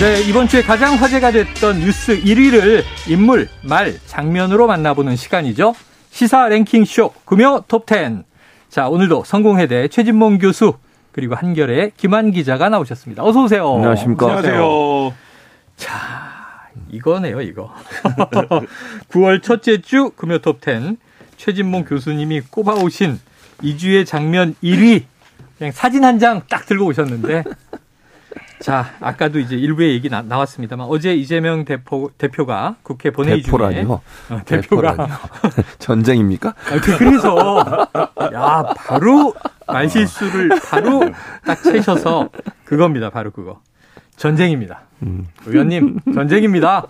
네, 이번 주에 가장 화제가 됐던 뉴스 1위를 인물, 말, 장면으로 만나보는 시간이죠. 시사 랭킹쇼 금요 톱10. 자, 오늘도 성공회대 최진몽 교수 그리고 한결의 김한 기자가 나오셨습니다. 어서 오세요. 안녕하십니까. 안녕하세요. 자, 이거네요, 이거. 9월 첫째 주 금요 톱10. 최진몽 교수님이 꼽아오신 2주의 장면 1위. 그냥 사진 한 장 딱 들고 오셨는데 자, 아까도 이제 일부의 얘기 나, 왔습니다만 어제 이재명 대표, 대표가 국회 본회의 대표라니요? 중에 어, 대표가 대표라니요. 전쟁입니까? 아, 그래서 야 바로 말실수를 바로 딱 채셔서 그겁니다. 바로 그거 전쟁입니다. 음. 의원님 전쟁입니다.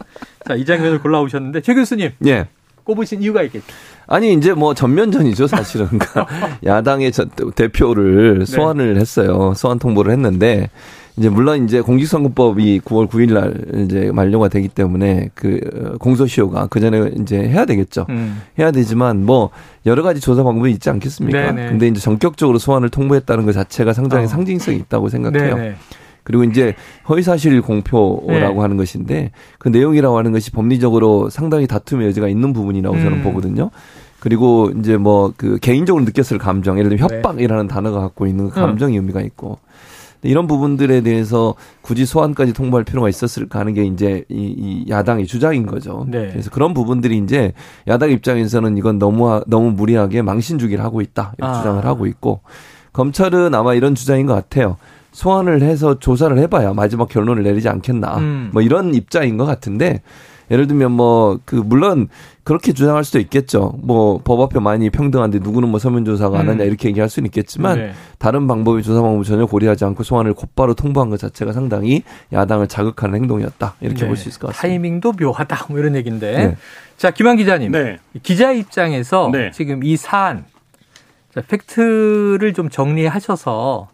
자 이 장면을 골라오셨는데 최 교수님 예. 꼽으신 이유가 있겠죠. 아니 이제 뭐 전면전이죠 사실은 야당의 저, 대표를 소환을 했어요 소환 통보를 했는데 이제 물론 이제 공직선거법이 9월 9일 날 이제 만료가 되기 때문에 그 공소시효가 그 전에 이제 해야 되겠죠. 음. 해야 되지만 뭐 여러 가지 조사 방법이 있지 않겠습니까? 네네. 근데 이제 전격적으로 소환을 통보했다는 것 자체가 상당히 어. 상징성이 있다고 생각해요. 네네. 그리고 이제 허위사실 공표라고 네. 하는 것인데 그 내용이라고 하는 것이 법리적으로 상당히 다툼의 여지가 있는 부분이라고 저는 음. 보거든요. 그리고 이제 뭐 그 개인적으로 느꼈을 감정, 예를 들면 네. 협박이라는 단어가 갖고 있는 그 음. 감정의 의미가 있고 이런 부분들에 대해서 굳이 소환까지 통보할 필요가 있었을까 하는 게 이제 이, 이 야당의 주장인 거죠. 네. 그래서 그런 부분들이 이제 야당 입장에서는 이건 너무 너무 무리하게 망신주기를 하고 있다 이렇게 아. 주장을 하고 있고 검찰은 아마 이런 주장인 것 같아요. 소환을 해서 조사를 해봐야 마지막 결론을 내리지 않겠나. 음. 뭐 이런 입장인 것 같은데 예를 들면 뭐 그 물론 그렇게 주장할 수도 있겠죠. 뭐 법 앞에 많이 평등한데 누구는 뭐 서면 조사가 안 음. 하냐 이렇게 얘기할 수는 있겠지만 네. 다른 방법의 조사 방법 전혀 고려하지 않고 소환을 곧바로 통보한 것 자체가 상당히 야당을 자극하는 행동이었다 이렇게 네. 볼수 있을 것 같습니다. 타이밍도 묘하다 뭐 이런 얘기인데 네. 자 김한 기자님 네. 기자 입장에서 네. 지금 이 사안 자, 팩트를 좀 정리하셔서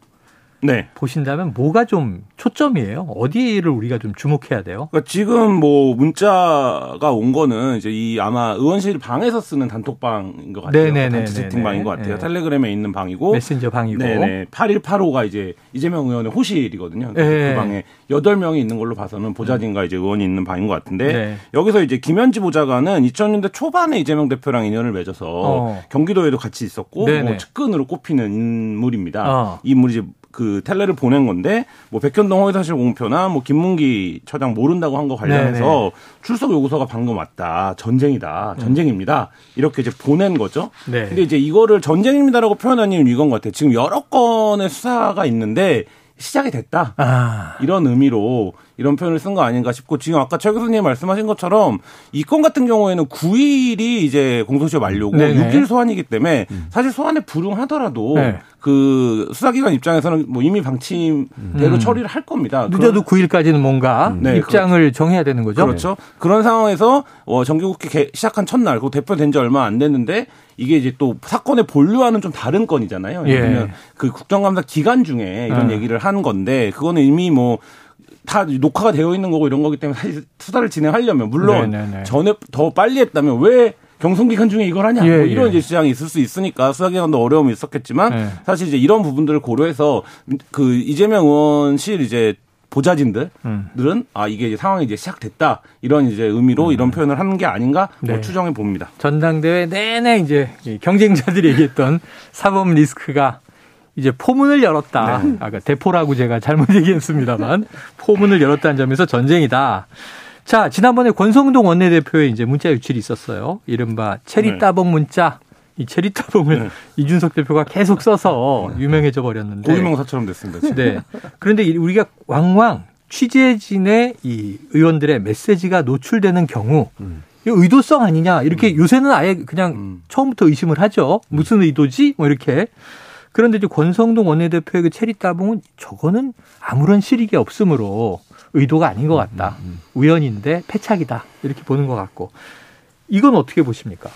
네. 보신다면 뭐가 좀 초점이에요? 어디를 우리가 좀 주목해야 돼요? 그러니까 지금 뭐 문자가 온 거는 이제 이 아마 의원실 방에서 쓰는 단톡방인 것 같아요. 네네네네네. 단체 채팅방인 것 같아요. 네. 텔레그램에 있는 방이고. 메신저 방이고. 네네. 8185가 이제 이재명 의원의 호실이거든요. 네. 그 방에 8명이 있는 걸로 봐서는 보좌진과 이제 의원이 있는 방인 것 같은데 네. 여기서 이제 김현지 보좌관은 2000년대 초반에 이재명 대표랑 인연을 맺어서 어. 경기도에도 같이 있었고. 뭐 측근으로 꼽히는 인물입니다. 어. 이 인물이 이제 그 텔레를 보낸 건데 뭐 백현동 허위사실 공표나 뭐 김문기 처장 모른다고 한 거 관련해서 네네. 출석 요구서가 방금 왔다 전쟁이다 전쟁입니다 이렇게 이제 보낸 거죠. 네. 근데 이제 이거를 전쟁입니다라고 표현한 이유는 이건 것 같아요. 지금 여러 건의 수사가 있는데 시작이 됐다. 아. 이런 의미로 이런 표현을 쓴 거 아닌가 싶고 지금 아까 최 교수님 말씀하신 것처럼 이 건 같은 경우에는 9일이 이제 공소시효 만료고 네네. 6일 소환이기 때문에 사실 소환에 불응하더라도 네. 그 수사기관 입장에서는 뭐 이미 방침대로 음. 처리를 할 겁니다. 늦어도 9일까지는 뭔가 네, 입장을 정해야 되는 거죠? 그렇죠. 그런 상황에서 어, 정기국회 개- 시작한 첫날, 그 대표된 지 얼마 안 됐는데 이게 이제 또 사건의 본류와는 좀 다른 건이잖아요. 예. 들면 그 국정감사 기간 중에 이런 어. 얘기를 한 건데 그거는 이미 뭐 다 녹화가 되어 있는 거고 이런 거기 때문에 사실 수사를 진행하려면 물론 네네네. 전에 더 빨리 했다면 왜 경선 기간 중에 이걸 하냐 예, 뭐 이런 예. 이제 주장이 있을 수 있으니까 수사기관도 어려움이 있었겠지만 네. 사실 이제 이런 부분들을 고려해서 그 이재명 의원실 이제 보좌진들 음. 들은 아 이게 이제 상황이 이제 시작됐다 이런 이제 의미로 이런 표현을 하는 게 아닌가 뭐 네. 추정해 봅니다. 전당대회 내내 이제 이 경쟁자들이 얘기했던 사법 리스크가 이제 포문을 열었다. 네. 아까 대포라고 제가 잘못 얘기했습니다만 포문을 열었다는 점에서 전쟁이다. 자, 지난번에 권성동 원내대표의 이제 문자 유출이 있었어요. 이른바 체리 네. 따봉 문자. 이 체리 따봉을 네. 이준석 대표가 계속 써서 유명해져 버렸는데. 고유명사처럼 됐습니다. 지금. 네. 그런데 이- 우리가 왕왕 취재진의 이 의원들의 메시지가 노출되는 경우 이 의도성 아니냐 이렇게 요새는 아예 그냥 음. 처음부터 의심을 하죠. 무슨 의도지? 뭐 이렇게. 그런데 이제 권성동 원내대표의 그 체리 따봉은 저거는 아무런 실익이 없으므로 의도가 아닌 것 같다. 우연인데 패착이다. 이렇게 보는 것 같고. 이건 어떻게 보십니까?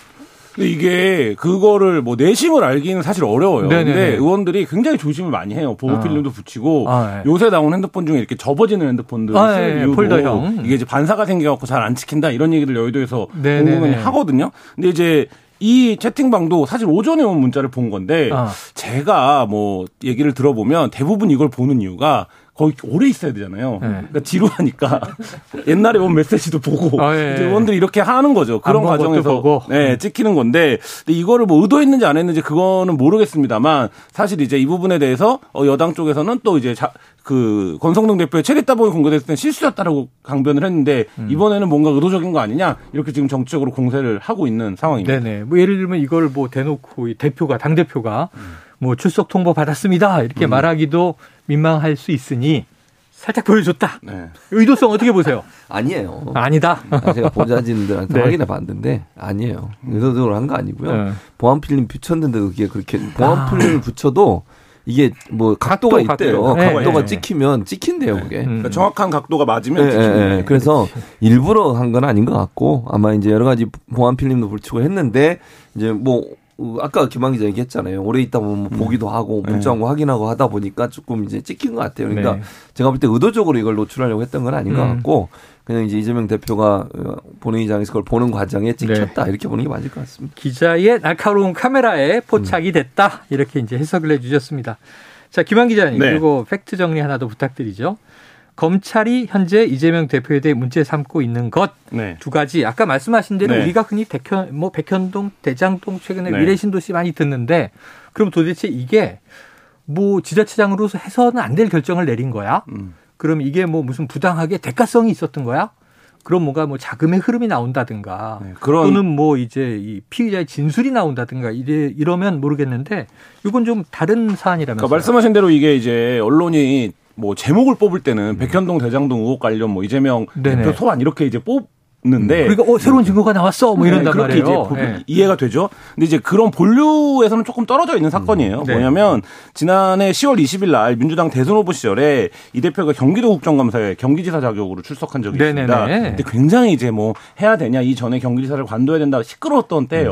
근데 이게 그거를 뭐 내심을 알기는 사실 어려워요. 네네네. 근데 의원들이 굉장히 조심을 많이 해요. 보호 아. 필름도 붙이고 아, 예. 요새 나온 핸드폰 중에 이렇게 접어지는 핸드폰들 아, 쓸 예, 이유도 폴더형. 이게 이제 반사가 생겨갖고 잘 안 찍힌다 이런 얘기를 여의도에서. 공공연히 하거든요. 근데 이제 이 채팅방도 사실 오전에 온 문자를 본 건데 아. 제가 뭐 얘기를 들어보면 대부분 이걸 보는 이유가 거의 오래 있어야 되잖아요. 네. 그러니까 지루하니까 옛날에 온 메시지도 보고 아, 예. 이제 의원들이 이렇게 하는 거죠. 그런 과정에서 보고. 네, 찍히는 건데 근데 이거를 뭐 의도했는지 안 했는지 그거는 모르겠습니다만 사실 이제 이 부분에 대해서 어, 여당 쪽에서는 또 이제 자, 그 권성동 대표의 체리 따봉이 공개됐을 땐 실수였다라고 강변을 했는데 음. 이번에는 뭔가 의도적인 거 아니냐 이렇게 지금 정치적으로 공세를 하고 있는 상황입니다. 네네. 뭐 예를 들면 이걸 뭐 대놓고 이 대표가 당 대표가 뭐 출석 통보 받았습니다 이렇게 말하기도 민망할 수 있으니 살짝 보여줬다. 네. 의도성 어떻게 보세요? 아니에요. 아니다. 아, 제가 보좌진들한테 네. 확인해 봤는데 아니에요. 의도적으로 한 거 아니고요. 네. 보안 필름 붙였는데도 그게 그렇게 보안 필름을 붙여도 이게 뭐 각도가 각도, 있대요. 네, 각도가 네. 찍히면 찍힌대요, 그게. 음. 그러니까 정확한 각도가 맞으면 예, 찍히는 예, 예. 거예요. 그래서 일부러 한 건 아닌 것 같고 아마 이제 여러 가지 보안 필름도 붙이고 했는데 이제 뭐 어, 아까 김한 기자 얘기했잖아요. 오래 있다 보면 뭐 보기도 하고 문자 온거 확인하고 하다 보니까 조금 이제 찍힌 것 같아요. 그러니까 네. 제가 볼 때 의도적으로 이걸 노출하려고 했던 건 아닌 것 음. 같고 그냥 이제 이재명 대표가 어, 본회의장에서 그걸 보는 과정에 찍혔다 이렇게 보는 게 맞을 것 같습니다. 기자의 날카로운 카메라에 포착이 됐다. 이렇게 이제 해석을 해 주셨습니다. 자, 김한 기자님, 네. 그리고 팩트 정리 하나 더 부탁드리죠. 검찰이 현재 이재명 대표에 대해 문제 삼고 있는 것두 네. 가지. 아까 말씀하신 대로 네. 우리가 흔히 백현, 뭐 백현동, 대장동 최근에 네. 미래신도시 많이 듣는데 그럼 도대체 이게 뭐 지자체장으로서 해서는 안 될 결정을 내린 거야? 음. 그럼 이게 뭐 무슨 부당하게 대가성이 있었던 거야? 그럼 뭔가 뭐 자금의 흐름이 나온다든가 네, 그런 또는 뭐 이제 이 피의자의 진술이 나온다든가 이래 이러면 모르겠는데 이건 좀 다른 사안이라면서요. 그러니까 말씀하신 대로 이게 이제 언론이 뭐 제목을 뽑을 때는 백현동 대장동 의혹 관련 뭐 이재명 네네. 대표 소환 이렇게 이제 뽑 는데 그러니까 어 새로운 증거가 나왔어 뭐 이런단 네, 그렇게 말이에요. 이제 보- 예. 이해가 되죠. 근데 이제 그런 본류에서는 조금 떨어져 있는 사건이에요. 네. 뭐냐면 지난해 10월 20일 날 민주당 대선 후보 시절에 이 대표가 경기도 국정감사에 경기지사 자격으로 출석한 적이 네네네. 있습니다. 근데 굉장히 이제 뭐 해야 되냐 이 전에 경기지사를 관둬야 된다 시끄러웠던 때예요.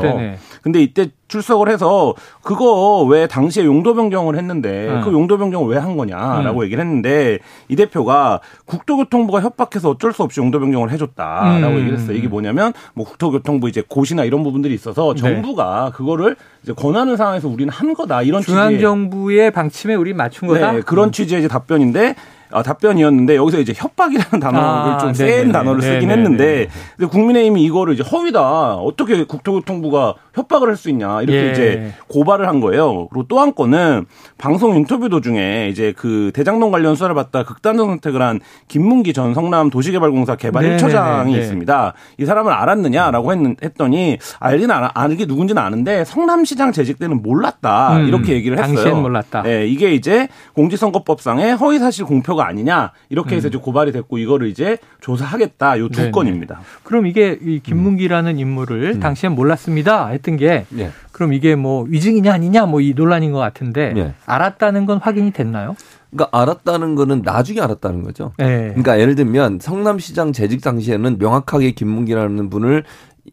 근데 이때 출석을 해서 그거 왜 당시에 용도 변경을 했는데 음. 그 용도 변경을 왜 한 거냐라고 얘기를 했는데 이 대표가 국토교통부가 협박해서 어쩔 수 없이 용도 변경을 해줬다라고 음. 얘기를 했어요. 이게 뭐냐면 뭐 국토교통부 이제 고시나 이런 부분들이 있어서 네. 정부가 그거를 이제 권하는 상황에서 우리는 한 거다 이런 중앙 정부의 방침에 우리 맞춘 거다. 네, 그런 취지의 이제 답변인데 아, 답변이었는데 여기서 이제 협박이라는 단어를 아, 좀센 네네네. 단어를 쓰긴 네네네. 했는데 근데 국민의힘이 이거를 이제 허위다 어떻게 국토교통부가 협박을 할 수 있냐 이렇게 예. 이제 고발을 한 거예요. 그리고 또 한 건은 방송 인터뷰 도중에 이제 그 대장동 관련 수사를 받다 극단적 선택을 한 김문기 전 성남 도시개발공사 개발 네네네. 1처장이 네. 있습니다. 이 사람을 알았느냐라고 했, 했더니 알긴 알, 알게 누군지는 아는데 성남시장 재직 때는 몰랐다 음, 이렇게 얘기를 했어요. 당시엔 몰랐다. 네, 이게 이제 공직선거법상의 허위사실 공표가 아니냐 이렇게 해서 이제 고발이 됐고 이거를 이제 조사하겠다 요두 음. 네네. 건입니다. 그럼 이게 이 김문기라는 인물을 당시엔 몰랐습니다 했던 게 예. 그럼 이게 뭐 위증이냐 아니냐 뭐 이 논란인 것 같은데 예. 알았다는 건 확인이 됐나요? 그러니까 알았다는 거는 나중에 알았다는 거죠. 네. 그러니까 예를 들면 성남시장 재직 당시에는 명확하게 김문기라는 분을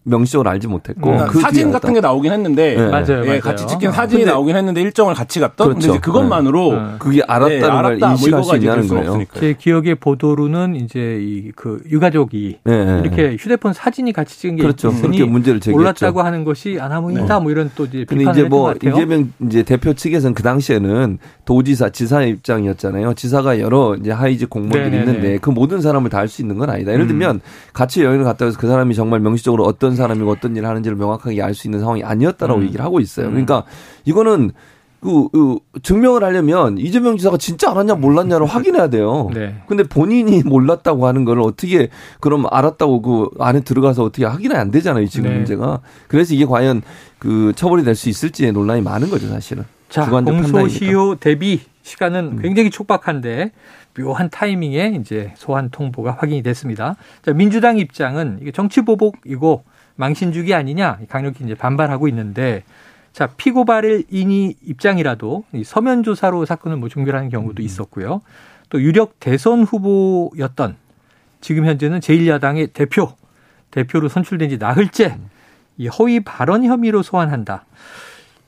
명시적으로 알지 못했고 음. 그 사진. 같은 게 나오긴 했는데 네. 맞아요, 예, 맞아요. 같이 찍힌 사진이 근데- 나오긴 했는데 일정을 같이 갔던 근데 그렇죠. 이제 그것만으로 네. 그게 알았다는 네, 걸 알았다, 뭐 인식할 수 있냐는 수는 거예요. 없으니까. 제 기억의 보도로는 이제 이 그 유가족이 네, 네, 이렇게 휴대폰 사진이 같이 찍은 게 그렇죠. 있으니 그렇게 문제를 제기했죠. 몰랐다고 하는 것이 아나무인다 뭐 이런 또 이제 근데 비판을 이제 했던 뭐. 이재명 이제 대표 측에서는 그 당시에는 도지사 지사의 입장이었잖아요. 지사가 여러 이제 하이직 공무원들이. 있는데 그 모든 사람을 다 할 수 있는 건 아니다. 예를 들면 같이 여행을 갔다 와서 그 사람이 정말 명시적으로 어떤 사람이고 어떤 일을 하는지를 명확하게 알 수 있는 상황이 아니었다라고 음. 얘기를 하고 있어요. 그러니까 이거는 그, 그 증명을 하려면 이재명 지사가 진짜 알았냐 몰랐냐를 확인해야 돼요. 네. 근데 본인이 몰랐다고 하는 거를 어떻게 그럼 알았다고 그 안에 들어가서 어떻게 확인이 안 되잖아요. 지금 네. 문제가. 그래서 이게 과연 그 처벌이 될 수 있을지에 논란이 많은 거죠, 사실은. 자, 주관적 판단이니까. 음. 공소시효 대비 시간은 굉장히 촉박한데 묘한 타이밍에 이제 소환 통보가 확인이 됐습니다. 자, 민주당 입장은 이게 정치 보복이고 망신주기 아니냐 강력히 이제 반발하고 있는데 자, 피고 발일인이 입장이라도 이 서면 조사로 사건을 뭐 종결하는 경우도 있었고요. 또 유력 대선 후보였던 지금 현재는 제1야당의 대표 대표로 선출된 지 나흘째 이 허위 발언 혐의로 소환한다.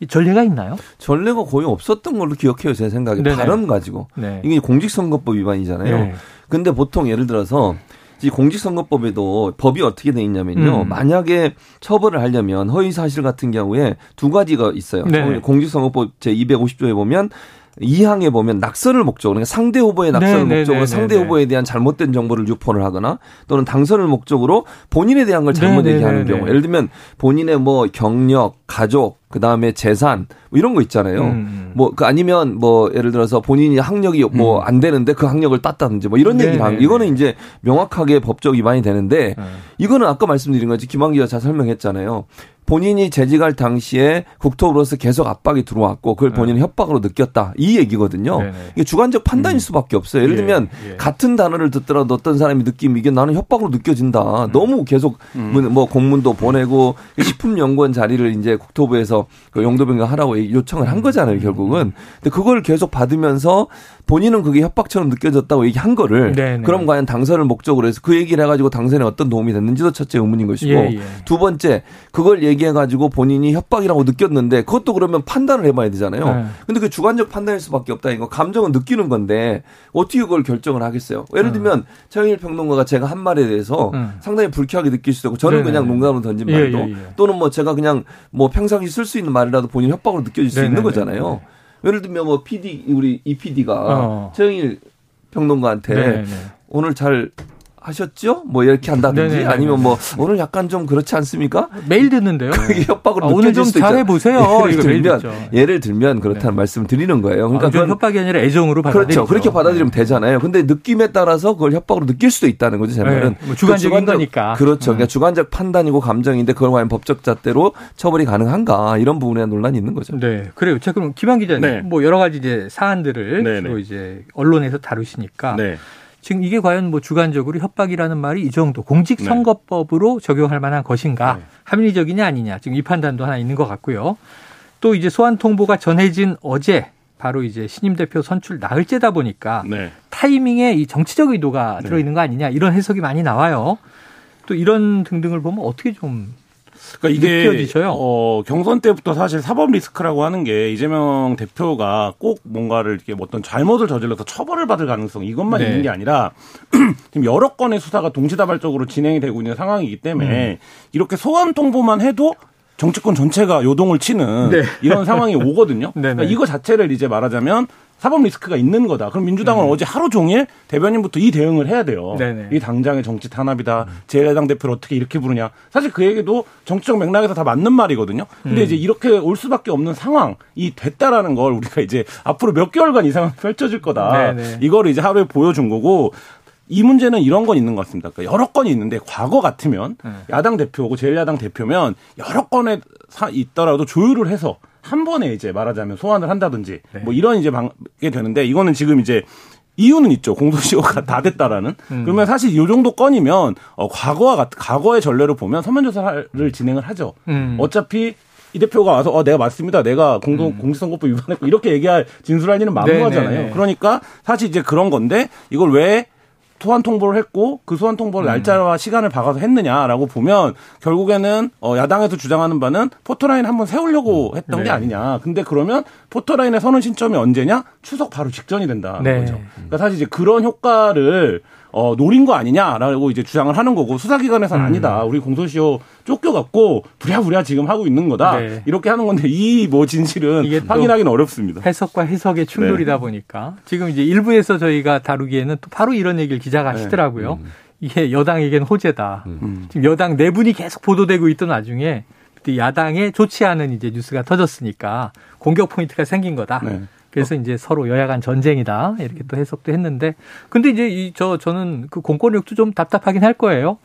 이 전례가 있나요? 전례가 거의 없었던 걸로 기억해요, 제 생각에. 네네. 발언 가지고. 네. 이게 공직선거법 위반이잖아요. 네. 근데 보통 예를 들어서 이 공직선거법에도 법이 어떻게 돼 있냐면요. 음. 만약에 처벌을 하려면 허위 사실 같은 경우에 두 가지가 있어요. 네. 공직선거법 제 250조에 보면 2항에 보면 낙선을 목적으로 그러니까 상대 후보의 낙선을 네, 네, 목적으로 네, 상대 네, 후보에 대한 잘못된 정보를 유포를 하거나 또는 당선을 목적으로 본인에 대한 걸 잘못 네, 네, 얘기하는 네, 경우 네. 예를 들면 본인의 뭐 경력, 가족, 그 다음에 재산 뭐 이런 거 있잖아요. 음. 뭐그 아니면 뭐 예를 들어서 본인이 학력이 뭐안 되는데 그 학력을 땄다든지 뭐 이런 네, 얘기를 하는 네, 이거는 이제 명확하게 법적 위반이 되는데 네. 이거는 아까 말씀드린 거지 김한 기자 잘 설명했잖아요. 본인이 재직할 당시에 국토부로서 계속 압박이 들어왔고 그걸 본인은 협박으로 느꼈다 이 얘기거든요. 네. 네네. 이게 주관적 판단일 수밖에 없어요. 예를 예, 들면 예. 같은 단어를 듣더라도 어떤 사람이 느낌 이게 나는 협박으로 느껴진다. 너무 계속 문- 뭐 공문도 보내고 식품연구원 자리를 이제 국토부에서 그 용도 변경 하라고 요청을 한 거잖아요. 결국은. 근데 그걸 계속 받으면서 본인은 그게 협박처럼 느껴졌다고 얘기한 거를 네네. 그럼 과연 당선을 목적으로 해서 그 얘기를 해가지고 당선에 어떤 도움이 됐는지도 첫째 의문인 것이고 예, 예. 두 번째 그걸 얘기해가지고 본인이 협박이라고 느꼈는데 그것도 그러면 판단을 해봐야 되잖아요. 네. 근데 그 주관적 판단일 수밖에 없다. 이거 감정은 느끼는 건데 어떻게 그걸 결정을 하겠어요? 예를 들면 최영일 평론가가 제가 한 말에 대해서 음. 상당히 불쾌하게 느낄 수도 있고 저는 네네. 그냥 농담으로 던진 예, 말도 예, 예. 또는 뭐 제가 그냥 뭐 평상시 쓸 수 있는 말이라도 본인 협박으로 느껴질 수 있는 네네네. 거잖아요. 예를 들면 뭐 PD 우리 이 PD가 어. 최영일 평론가한테 네, 네. 오늘 잘 하셨죠? 뭐 이렇게 한다든지 네네네. 아니면 뭐 오늘 약간 좀 그렇지 않습니까? 매일 듣는데요. 그게 협박으로 아, 오늘 좀 있잖아요. 잘해 보세요. 예를 들면. 예를 들면 그렇다는 네. 말씀을 드리는 거예요. 그러니까 아, 좀 그건 협박이 아니라 애정으로 받아들이죠. 그렇죠. 그렇게 받아들이면 되잖아요. 근데 느낌에 따라서 그걸 협박으로 느낄 수도 있다는 거죠. 제 네, 말은. 뭐 주관적인 그 거니까. 그렇죠. 음. 그러니까 주관적 판단이고 감정인데 그걸 과연 법적 잣대로 처벌이 가능한가 이런 부분에 논란이 있는 거죠. 네, 그래요. 자, 그럼 김한 기자님, 네. 뭐 여러 가지 이제 사안들을 네, 주로 네. 이제 언론에서 다루시니까 네. 지금 이게 과연 뭐 주관적으로 협박이라는 말이 이 정도 공직선거법으로 적용할 만한 것인가 네. 합리적이냐 아니냐 지금 이 판단도 하나 있는 것 같고요. 또 이제 소환 통보가 전해진 어제 바로 이제 신임 대표 선출 나흘째다 보니까 네. 타이밍에 이 정치적 의도가 네. 들어 있는 거 아니냐 이런 해석이 많이 나와요. 또 이런 등등을 보면 어떻게 좀 그러니까 이게 느껴지셔요? 어, 경선 때부터 사실 사법 리스크라고 하는 게 이재명 대표가 꼭 뭔가를 이렇게 뭐 어떤 잘못을 저질러서 처벌을 받을 가능성 이것만 네. 있는 게 아니라 지금 여러 건의 수사가 동시다발적으로 진행이 되고 있는 상황이기 때문에 음. 이렇게 소환 통보만 해도 정치권 전체가 요동을 치는 네. 이런 상황이 오거든요. 네네. 그러니까 이거 자체를 이제 말하자면 사법 리스크가 있는 거다. 그럼 민주당은 어제 하루 종일 대변인부터 이 대응을 해야 돼요. 음. 네네. 이 당장의 정치 탄압이다. 제1야당 대표를 어떻게 이렇게 부르냐. 사실 그 얘기도 정치적 맥락에서 다 맞는 말이거든요. 근데 음. 이제 이렇게 올 수밖에 없는 상황이 됐다라는 걸 우리가 이제 앞으로 몇 개월간 이 상황이 펼쳐질 거다. 네네. 이거를 이제 하루에 보여준 거고 이 문제는 이런 건 있는 것 같습니다. 그러니까 여러 건이 있는데 과거 같으면 네. 야당 대표고 제1야당 대표면 여러 건에 사- 있더라도 조율을 해서 한 번에 이제 말하자면 소환을 한다든지 네. 뭐 이런 이제 방게 되는데 이거는 지금 이제 이유는 있죠. 공소시효가 다 됐다라는. 음. 그러면 사실 이 정도 건이면 어, 과거와 같 과거의 전례로 보면 서면조사를 진행을 하죠. 음. 어차피 이 대표가 와서 어 내가 맞습니다. 내가 공동 공직선거법 위반했고 이렇게 얘기할 진술할 일은 만무하잖아요. 음. 네네네. 그러니까 사실 이제 그런 건데 이걸 왜 소환 통보를 했고 그 소환 통보를 음. 날짜와 시간을 박아서 했느냐라고 보면 결국에는 어 야당에서 주장하는 바는 포토라인 한번 세우려고 했던 네. 게 아니냐. 근데 그러면 포토라인에 서는 신점이 언제냐? 추석 바로 직전이 된다는 네. 거죠. 그러니까 사실 이제 그런 효과를 어, 노린 거 아니냐라고 이제 주장을 하는 거고 수사기관에서는 음. 아니다. 우리 공소시효 쫓겨갖고 부랴부랴 지금 하고 있는 거다. 네. 이렇게 하는 건데 이 뭐 진실은 확인하기는 어렵습니다. 해석과 해석의 네. 충돌이다 보니까 지금 이제 일부에서 저희가 다루기에는 또 바로 이런 얘기를 기자가 네. 하시더라고요. 이게 여당에겐 호재다. 음. 지금 여당 내분이 계속 보도되고 있던 와중에 그때 야당에 좋지 않은 이제 뉴스가 터졌으니까 공격 포인트가 생긴 거다. 네. 그래서 이제 서로 여야 간 전쟁이다. 이렇게 또 해석도 했는데 근데 이제 이 저 저는 그 공권력도 좀 답답하긴 할 거예요.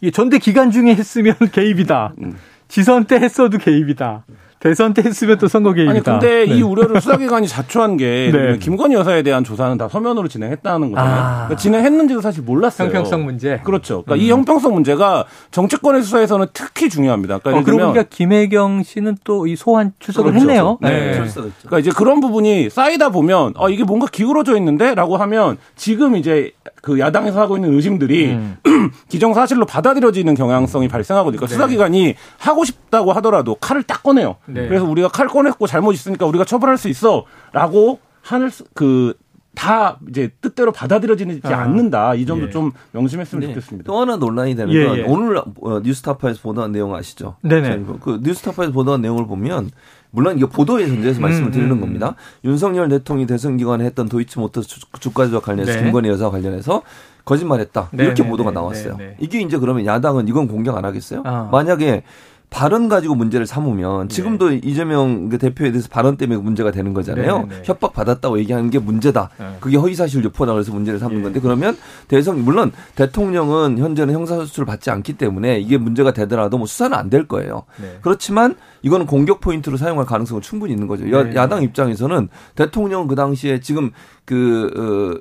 이게 전대 기간 중에 했으면 개입이다. 음. 지선 때 했어도 개입이다. 대선 때 했으면 또 선거 개입이다. 아니 근데 네. 이 우려를 수사기관이 자초한 게 네. 김건희 여사에 대한 조사는 다 서면으로 진행했다는 거잖아요. 아. 그러니까 진행했는지도 사실 몰랐어요. 형평성 문제. 그렇죠. 그러니까 이 형평성 문제가 정치권의 수사에서는 특히 중요합니다. 그러니까 어, 그러고 보니까 김혜경 씨는 또 이 소환 출석을 그렇죠. 했네요. 네. 출석했죠. 그러니까 이제 그런 부분이 쌓이다 보면 아 이게 뭔가 기울어져 있는데라고 하면 지금 이제 그 야당에서 하고 있는 의심들이 음. 기정사실로 받아들여지는 경향성이 발생하고 그러니까 수사기관이 하고 싶다고 하더라도 칼을 딱 꺼내요. 네. 그래서 우리가 칼 꺼냈고 잘못 있으니까 우리가 처벌할 수 있어라고 하늘 그 다 이제 뜻대로 받아들여지지 아. 않는다. 이 점도 예. 좀 명심했으면 네. 좋겠습니다. 또 하나 논란이 되는 예, 건 예. 오늘 어, 뉴스타파에서 보도한 내용 아시죠? 네네. 저희 그 뉴스타파에서 보도한 내용을 보면 물론 이게 보도의 전제에서 말씀을 음, 드리는 음, 겁니다. 윤석열 대통령이 대선 기간에 했던 도이치모터 주- 주가 조작 관련해서 네. 김건희 여사 관련해서 거짓말했다 네, 이렇게 네, 보도가 네, 나왔어요. 이게 이제 그러면 야당은 이건 공격 안 하겠어요? 아. 만약에 발언 가지고 문제를 삼으면 네. 지금도 이재명 그 대표에 대해서 발언 때문에 문제가 되는 거잖아요. 네, 네, 네. 협박 받았다고 얘기하는 게 문제다. 네. 그게 허위사실 유포다 그래서 문제를 삼는 예. 건데 그러면 대선 물론 대통령은 현재는 형사소수를 받지 않기 때문에 이게 문제가 되더라도 뭐 수사는 안 될 거예요. 네. 그렇지만 이거는 공격 포인트로 사용할 가능성은 충분히 있는 거죠. 여, 네. 야당 입장에서는 대통령은 그 당시에 지금 그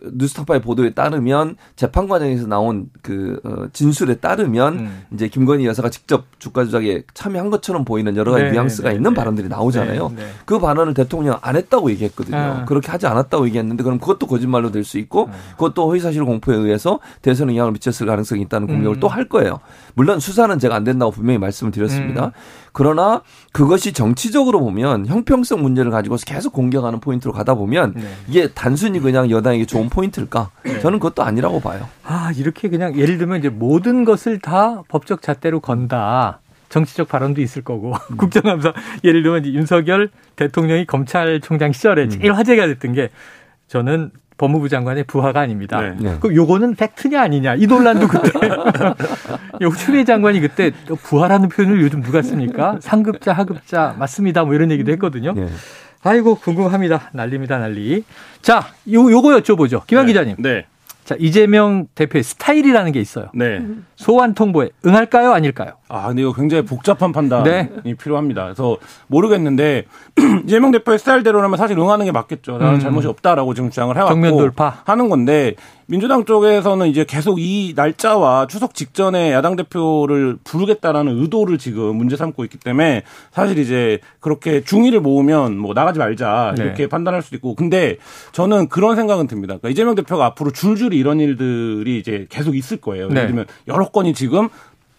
어, 뉴스타파의 보도에 따르면 재판 과정에서 나온 그 어, 진술에 따르면 음. 이제 김건희 여사가 직접 주가 조작에 참여한 것처럼 보이는 여러 가지 네, 뉘앙스가 네, 있는 네. 발언들이 나오잖아요. 네, 네. 그 발언을 대통령 안 했다고 얘기했거든요. 아. 그렇게 하지 않았다고 얘기했는데 그럼 그것도 거짓말로 될 수 있고 음. 그것도 허위사실 공포에 의해서 대선에 영향을 미쳤을 가능성이 있다는 공격을 음. 또할 거예요. 물론 수사는 제가 안 된다고 분명히 말씀을 드렸습니다. 음. 그러나 그것이 정치적으로 보면 형평성 문제를 가지고서 계속 공격하는 포인트로 가다 보면 네. 이게 단순히 그냥 여당에게 좋은 포인트일까? 저는 그것도 아니라고 봐요. 아, 이렇게 그냥 예를 들면 이제 모든 것을 다 법적 잣대로 건다. 정치적 발언도 있을 거고 음. 국정감사 예를 들면 이제 윤석열 대통령이 검찰총장 시절에 음. 제일 화제가 됐던 게 저는 법무부 장관의 부하가 아닙니다. 네. 네. 그럼 요거는 팩트냐 아니냐 이 논란도 그때 추미애 장관이 그때 또 부하라는 표현을 요즘 누가 씁니까? 상급자 하급자 맞습니다 뭐 이런 얘기도 했거든요. 예. 아이고 궁금합니다. 난립니다 난리. 자, 요 요거 여쭤보죠. 김한 기자님. 네. 자, 이재명 대표의 스타일이라는 게 있어요. 네. 소환 통보에 응할까요, 아닐까요? 아, 근데 이거 굉장히 복잡한 판단이 네. 필요합니다. 그래서 모르겠는데 이재명 대표의 스타일대로라면 사실 응하는 게 맞겠죠. 나는 음. 잘못이 없다라고 지금 주장을 해왔고 정면 돌파. 하는 건데 민주당 쪽에서는 이제 계속 이 날짜와 추석 직전에 야당 대표를 부르겠다라는 의도를 지금 문제 삼고 있기 때문에 사실 이제 그렇게 중의를 모으면 뭐 나가지 말자 네. 이렇게 판단할 수도 있고 근데 저는 그런 생각은 듭니다. 그러니까 이재명 대표가 앞으로 줄줄이 이런 일들이 이제 계속 있을 거예요. 네. 예를 들면 여러 건이 지금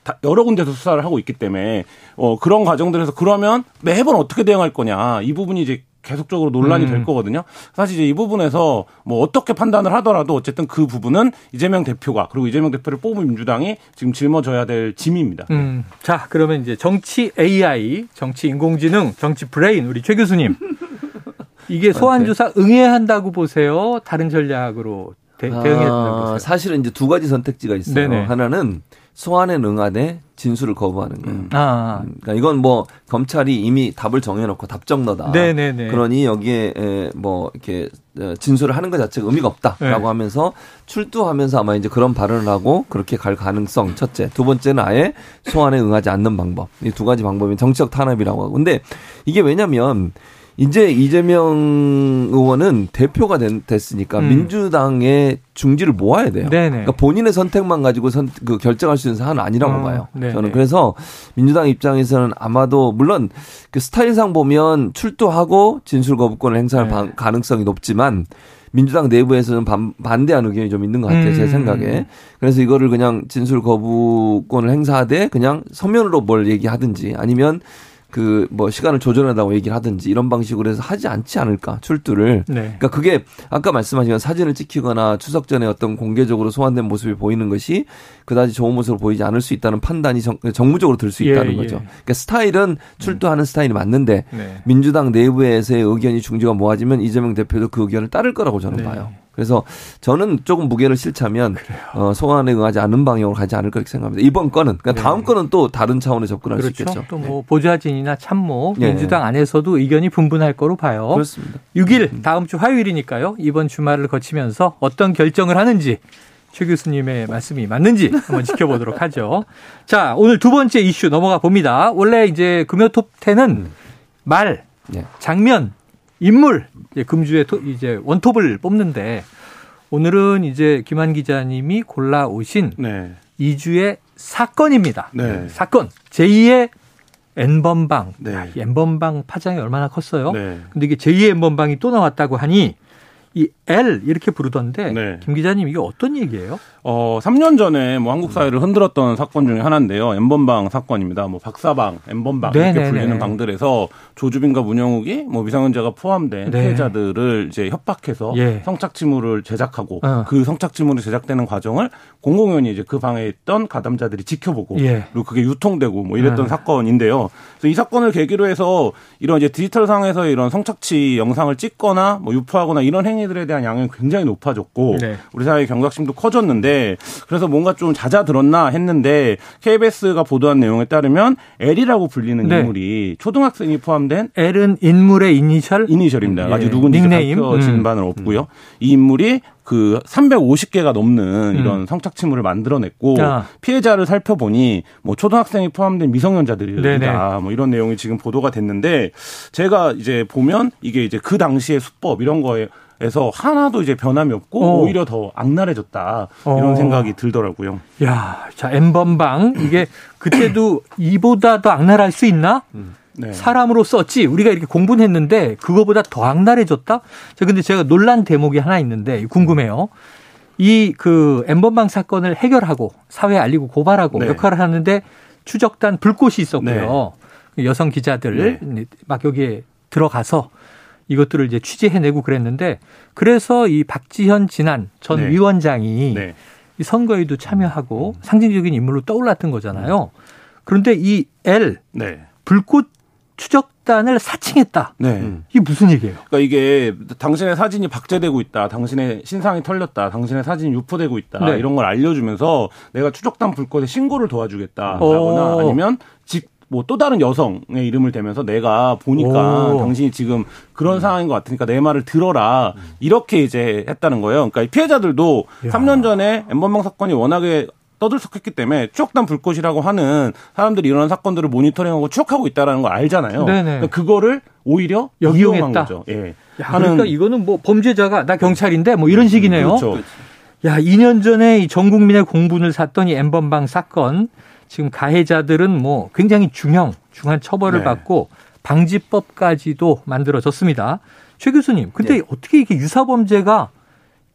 다 여러 군데서 수사를 하고 있기 때문에 어 그런 과정들에서 그러면 매번 어떻게 대응할 거냐 이 부분이 이제 계속적으로 논란이 음. 될 거거든요. 사실 이제 이 부분에서 뭐 어떻게 판단을 하더라도 어쨌든 그 부분은 이재명 대표가 그리고 이재명 대표를 뽑은 민주당이 지금 짊어져야 될 짐입니다. 음, 자, 그러면 이제 정치 AI, 정치 인공지능, 정치 브레인, 우리 최 교수님. 이게 소환 조사 응해야 한다고 보세요? 다른 전략으로 대, 응해야 된다고 아, 보세요? 사실은 이제 두 가지 선택지가 있어요. 네네. 하나는 소환에 응하되 진술을 거부하는 거예요. 아, 음, 그러니까 이건 뭐 검찰이 이미 답을 정해놓고 답정너다. 네네네. 그러니 여기에 에, 뭐 이렇게 어, 진술을 하는 것 자체가 의미가 없다라고 네. 하면서 출두하면서 아마 이제 그런 발언을 하고 그렇게 갈 가능성 첫째, 두 번째는 아예 소환에 응하지 않는 방법. 이 두 가지 방법이 정치적 탄압이라고 하고. 근데 이게 왜냐면 이제 이재명 의원은 대표가 된- 됐으니까 음. 민주당의 중지를 모아야 돼요. 네네. 그러니까 본인의 선택만 가지고 선, 그 결정할 수 있는 사안은 아니라고 어, 봐요. 네네. 저는 그래서 민주당 입장에서는 아마도 물론 그 스타일상 보면 출두하고 진술 거부권을 행사할 네. 방- 가능성이 높지만 민주당 내부에서는 반, 반대하는 의견이 좀 있는 것 같아요. 제 음. 생각에. 그래서 이거를 그냥 진술 거부권을 행사하되 그냥 서면으로 뭘 얘기하든지 아니면 그 뭐 시간을 조절한다고 얘기를 하든지 이런 방식으로 해서 하지 않지 않을까 출두를 네. 그러니까 그게 아까 말씀하신 사진을 찍히거나 추석 전에 어떤 공개적으로 소환된 모습이 보이는 것이 그다지 좋은 모습으로 보이지 않을 수 있다는 판단이 정, 정무적으로 들수 예, 있다는 예. 거죠. 그러니까 스타일은 출두하는 스타일이 맞는데 네. 민주당 내부에서의 의견이 중지가 모아지면 이재명 대표도 그 의견을 따를 거라고 저는 네. 봐요. 그래서 저는 조금 무게를 실자면 어, 소환에 응하지 않는 방향으로 가지 않을 거라고 생각합니다. 이번 건은 그러니까 네. 다음 건은 또 다른 차원의 접근할 수 그렇죠. 있겠죠. 또뭐 보좌진이나 참모, 예. 민주당 안에서도 의견이 분분할 거로 봐요. 그렇습니다. 6일 다음 주 화요일이니까요. 이번 주말을 거치면서 어떤 결정을 하는지 최 교수님의 말씀이 맞는지 한번 지켜보도록 하죠. 자, 오늘 두 번째 이슈 넘어가 봅니다. 원래 이제 금요 톱10은 말, 네. 장면, 인물 이제 금주의 토, 이제 원톱을 뽑는데 오늘은 이제 김한 기자님이 골라 오신 네. 2주의 사건입니다. 네. 사건 제2의 N번방. 네. 아, N번방 파장이 얼마나 컸어요. 네. 근데 이게 제2의 N번방이 또 나왔다고 하니 이 L 이렇게 부르던데 네. 김 기자님 이게 어떤 얘기예요? 어, 3년 전에 뭐 한국 사회를 흔들었던 사건 중에 하나인데요. 엠번방 사건입니다. 뭐 박사방, 엠번방 이렇게 네네네. 불리는 방들에서 조주빈과 문영욱이 뭐 미성년자가 포함된 네. 피해자들을 이제 협박해서 예. 성착취물을 제작하고 어. 그 성착취물이 제작되는 과정을 공공연히 이제 그 방에 있던 가담자들이 지켜보고 예. 그리고 그게 유통되고 뭐 이랬던 네. 사건인데요. 그래서 이 사건을 계기로 해서 이런 이제 디지털 상에서 이런 성착취 영상을 찍거나 뭐 유포하거나 이런 행위들에 대한 양이 굉장히 높아졌고 네. 우리 사회의 경각심도 커졌는데 그래서 뭔가 좀 잦아들었나 했는데 KBS가 보도한 내용에 따르면 L이라고 불리는 네. 인물이 초등학생이 포함된 L은 인물의 이니셜 이니셜입니다. 예. 아직 누군지? 밝혀진 음. 바는 없고요. 이 인물이 그 350개가 넘는 이런 성착취물을 만들어냈고 음. 아. 피해자를 살펴보니 뭐 초등학생이 포함된. 미성년자들이다 뭐 이런 내용이 지금 보도가 됐는데 제가 이제 보면 이게 이제 그 당시의 수법 이런 거에 에서 하나도 이제 변함이 없고 어. 오히려 더 악랄해졌다 이런 어. 생각이 들더라고요. 야, 자, N번방. 이게 그때도 이보다 더 악랄할 수 있나? 네. 사람으로 썼지. 우리가 이렇게 공부는 했는데 그거보다 더 악랄해졌다? 자, 근데 제가 논란 대목이 하나 있는데 궁금해요. 이그 N번방 사건을 해결하고 사회에 알리고 고발하고 네. 역할을 하는데 추적단 불꽃이 있었고요. 여성 기자들 네. 막 여기에 들어가서 이것들을 이제 취재해내고 그랬는데 그래서 이 박지현 진안 전 네. 위원장이 네. 이 선거에도 참여하고 상징적인 인물로 떠올랐던 거잖아요. 그런데 이 L 네. 불꽃 추적단을 사칭했다. 네. 이게 무슨 얘기예요? 그러니까 이게 당신의 사진이 박제되고 있다, 당신의 신상이 털렸다, 당신의 사진이 유포되고 있다 네. 이런 걸 알려주면서 내가 추적단 불꽃에 신고를 도와주겠다라거나 오. 아니면 직 뭐 또 다른 여성의 이름을 대면서 내가 보니까 오. 당신이 지금 그런 상황인 것 같으니까 내 말을 들어라 이렇게 이제 했다는 거예요. 그러니까 이 피해자들도 야. 3년 전에 엠번방 사건이 워낙에 떠들썩했기 때문에 추적단 불꽃이라고 하는 사람들이 이런 사건들을 모니터링하고 추적하고 있다라는 걸 알잖아요. 네네. 그러니까 그거를 오히려. 이용한 거죠. 예. 야, 그러니까 이거는 뭐 범죄자가 나 경찰인데 뭐 이런 식이네요. 그렇죠. 야, 2년 전에 이전 국민의 공분을 샀더니 엠번방 사건 지금 가해자들은 뭐 굉장히 중형, 중한 처벌을 네. 받고 방지법까지도 만들어졌습니다. 최 교수님, 근데 네. 어떻게 이게 유사범죄가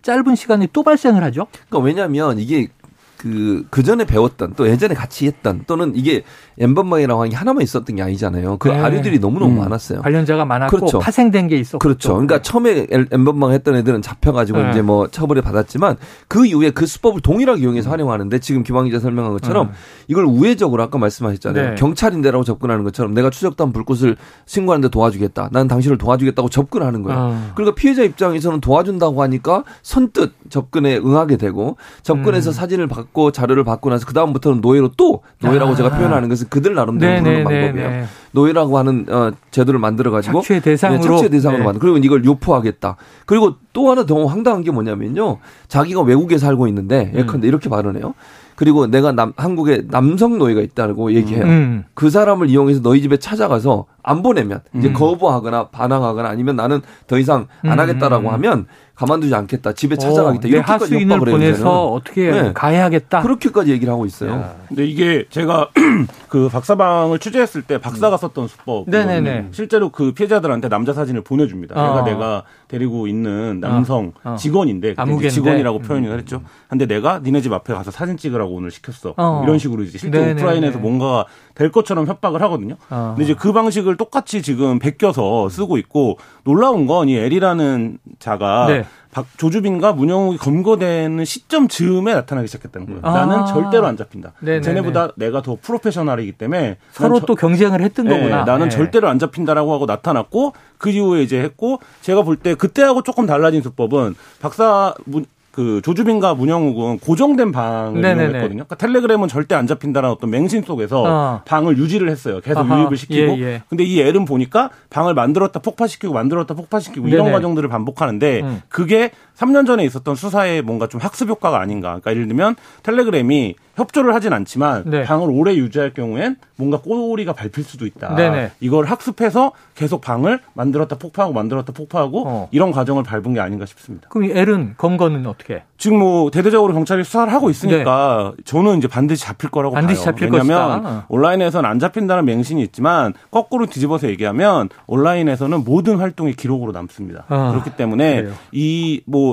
짧은 시간에 또 발생을 하죠? 그러니까 왜냐하면 이게 그, 그 전에 배웠던 또 예전에 같이 했던 또는 이게 엠번방이라고 하는 게 하나만 있었던 게 아니잖아요. 그 네. 아류들이 너무너무 음. 많았어요. 관련자가 많았고 그렇죠. 파생된 게 있었고. 그렇죠. 그러니까 처음에 엘- 엠번방 했던 애들은 잡혀가지고 네. 이제 뭐 처벌을 받았지만 그 이후에 그 수법을 동일하게 이용해서 활용하는데 지금 김광 기자 설명한 것처럼 음. 이걸 우회적으로 아까 말씀하셨잖아요. 네. 경찰인데라고 접근하는 것처럼 내가 추적단 불꽃을 신고하는데 도와주겠다. 난 당신을 도와주겠다고 접근하는 거예요. 어. 그러니까 피해자 입장에서는 도와준다고 하니까 선뜻 접근에 응하게 되고 접근해서 음. 사진을 받고 자료를 받고 나서 그 다음부터는 노예로 또 노예라고 아. 제가 표현하는 것은 그들 나름대로 부르는 방법이에요. 네네네. 노예라고 하는 어, 제도를 만들어 가지고 착취의 대상으로. 착취의 대상으로 네. 만들. 그리고 이걸 유포하겠다. 그리고 또 하나 더 황당한 게 뭐냐면요. 자기가 외국에 살고 있는데 음. 예컨대 이렇게 발언해요. 그리고 내가 남 한국에 남성 노예가 있다고 얘기해요. 음. 그 사람을 이용해서 너희 집에 찾아가서 안 보내면 이제 음. 거부하거나 반항하거나 아니면 나는 더 이상 안 음. 하겠다라고 하면 가만두지 않겠다. 집에 찾아가겠다. 어, 내 이렇게까지 하수인을. 보내서. 어떻게 네. 가해하겠다. 그렇게까지 얘기를 하고 있어요. 근데 이게 제가 그 박사방을 취재했을 때 박사가 썼던 수법. 네네네. 실제로 그 피해자들한테 남자 사진을 보내줍니다. 어. 내가 내가 데리고 있는 남성 어, 어. 직원인데 직원이라고 표현을 했죠. 근데 내가 니네 집 앞에 가서 사진 찍으라고 오늘 시켰어. 어. 이런 식으로 이제 실제 네네네. 오프라인에서 뭔가 될 것처럼 협박을 하거든요. 어. 근데 이제 그 방식을 똑같이 지금 베껴서 쓰고 있고 놀라운 건 이 엘이라는 자가 네. 박, 조주빈과 문영욱이 검거되는 시점 즈음에 나타나기 시작했다는 거예요. 아. 나는 절대로 안 잡힌다. 네네네. 쟤네보다 내가 더 프로페셔널이기 때문에 서로 난 저- 또 경쟁을 했던 네, 거구나. 나는 네. 절대로 안 잡힌다라고 하고 나타났고 그 이후에 이제 했고 제가 볼 때 그때하고 조금 달라진 수법은 박사 문, 그 조주빈과 문영욱은 고정된 방을 네네네. 이용했거든요. 그러니까 텔레그램은 절대 안 잡힌다는 어떤 맹신 속에서 어. 방을 유지를 했어요. 계속 아하. 유입을 시키고. 예, 예. 근데 이 L은 보니까 방을 만들었다 폭파시키고 만들었다 폭파시키고 이런 네네. 과정들을 반복하는데 음. 그게 3년 전에 있었던 수사에 뭔가 좀 학습 효과가 아닌가. 그러니까 예를 들면 텔레그램이 협조를 하진 않지만 네. 방을 오래 유지할 경우엔 뭔가 꼬리가 밟힐 수도 있다. 네네. 이걸 학습해서 계속 방을 만들었다 폭파하고 만들었다 폭파하고 어. 이런 과정을 밟은 게 아닌가 싶습니다. 그럼 이 L은 검거는 어떻게? 해? 지금 뭐 대대적으로 경찰이 수사를 하고 있으니까 저는 이제 반드시 잡힐 거라고 네. 반드시 봐요. 잡힐 왜냐하면 것이다. 어. 온라인에서는 안 잡힌다는 맹신이 있지만 거꾸로 뒤집어서 얘기하면 온라인에서는 모든 활동이 기록으로 남습니다. 아, 그렇기 때문에. 이 뭐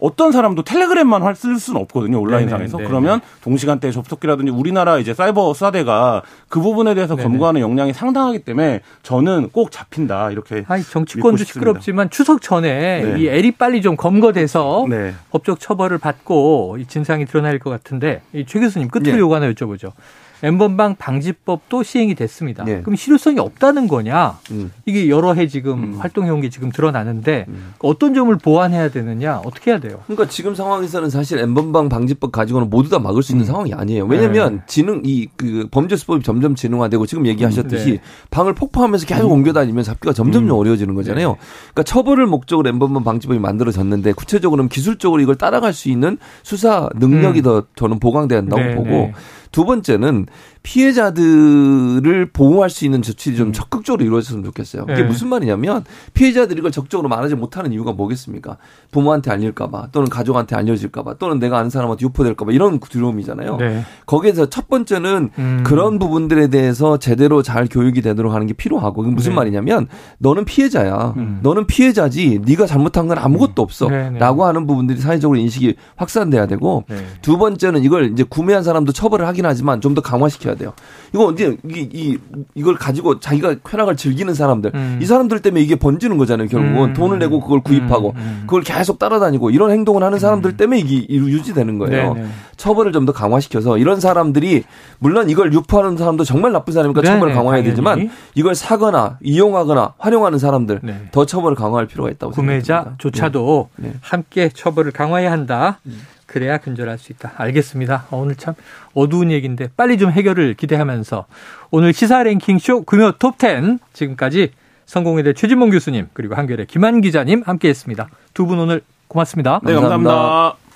어떤 사람도 텔레그램만 활- 쓸 수는 없거든요 온라인상에서 네네, 그러면 동시간대 접속기라든지 우리나라 이제 사이버 수사대가 그 부분에 대해서 네네. 검거하는 역량이 상당하기 때문에 저는 꼭 잡힌다 이렇게 아니 정치권도. 시끄럽지만 추석 전에 네. 이 L이 빨리 좀 검거돼서 네. 법적 처벌을 받고 이 진상이 드러날 것 같은데 이최 교수님 끝으로 예. 요거 하나 여쭤보죠. 엠번방 방지법도 시행이 됐습니다. 예. 그럼 실효성이 없다는 거냐? 음. 이게 여러 해 지금 활동해온 게 지금 드러나는데 어떤 점을 보완해야 되느냐? 어떻게 해야 돼요? 그러니까 지금 상황에서는 사실 엠번방 방지법 가지고는 모두 다 막을 수 있는 상황이 아니에요. 왜냐하면 네. 지능 이 그 범죄 수법이 점점 진흥화되고 지금 얘기하셨듯이 네. 방을 폭파하면서 계속 옮겨다니면 잡기가 점점 점 어려워지는 거잖아요. 그러니까 처벌을 목적으로 엠번방 방지법이 만들어졌는데 구체적으로는 기술적으로 이걸 따라갈 수 있는 수사 능력이 음. 더 저는 보강돼야 한다고 네, 보고 네. 두 번째는 피해자들을 보호할 수 있는 조치들이 좀 적극적으로 이루어졌으면 좋겠어요. 그게 네. 무슨 말이냐면 피해자들이 이걸 적극적으로 말하지 못하는 이유가 뭐겠습니까? 부모한테 알릴까봐 또는 가족한테 알려질까봐 또는 내가 아는 사람한테 유포될까봐 이런 두려움이잖아요. 네. 거기에서 첫 번째는 음. 그런 부분들에 대해서 제대로 잘 교육이 되도록 하는 게 필요하고 이게 무슨 네. 말이냐면 너는 피해자야. 음. 너는 피해자지. 네가 잘못한 건 아무것도 없어. 네, 네. 라고 하는 부분들이 사회적으로 인식이 확산돼야 되고 네. 두 번째는 이걸 이제 구매한 사람도 처벌을 하긴 하지만 좀 더 강화시켜 야 돼요. 이거 언제 이, 이 이걸 가지고 자기가 쾌락을 즐기는 사람들 음. 이 사람들 때문에 이게 번지는 거잖아요. 결국은 음. 돈을 내고 그걸 구입하고 음, 음. 그걸 계속 따라다니고 이런 행동을 하는 사람들 때문에 이게 유지되는 거예요. 네, 네. 처벌을 좀 더 강화시켜서 이런 사람들이 물론 이걸 유포하는 사람도 정말 나쁜 사람이니까 네, 처벌을 네, 강화해야 당연히. 되지만 이걸 사거나 이용하거나 활용하는 사람들 네. 더 처벌을 강화할 필요가 있다고 생각합니다. 구매자조차도 네. 함께 처벌을 강화해야 한다. 그래야 근절할 수 있다. 알겠습니다. 어, 오늘 참 어두운 얘기인데 빨리 좀 해결을 기대하면서 오늘 시사 랭킹쇼 금요 톱10 지금까지 성공회대 최진봉 교수님 그리고 한겨레 김한 기자님 함께했습니다. 두 분 오늘 고맙습니다. 네, 감사합니다. 감사합니다.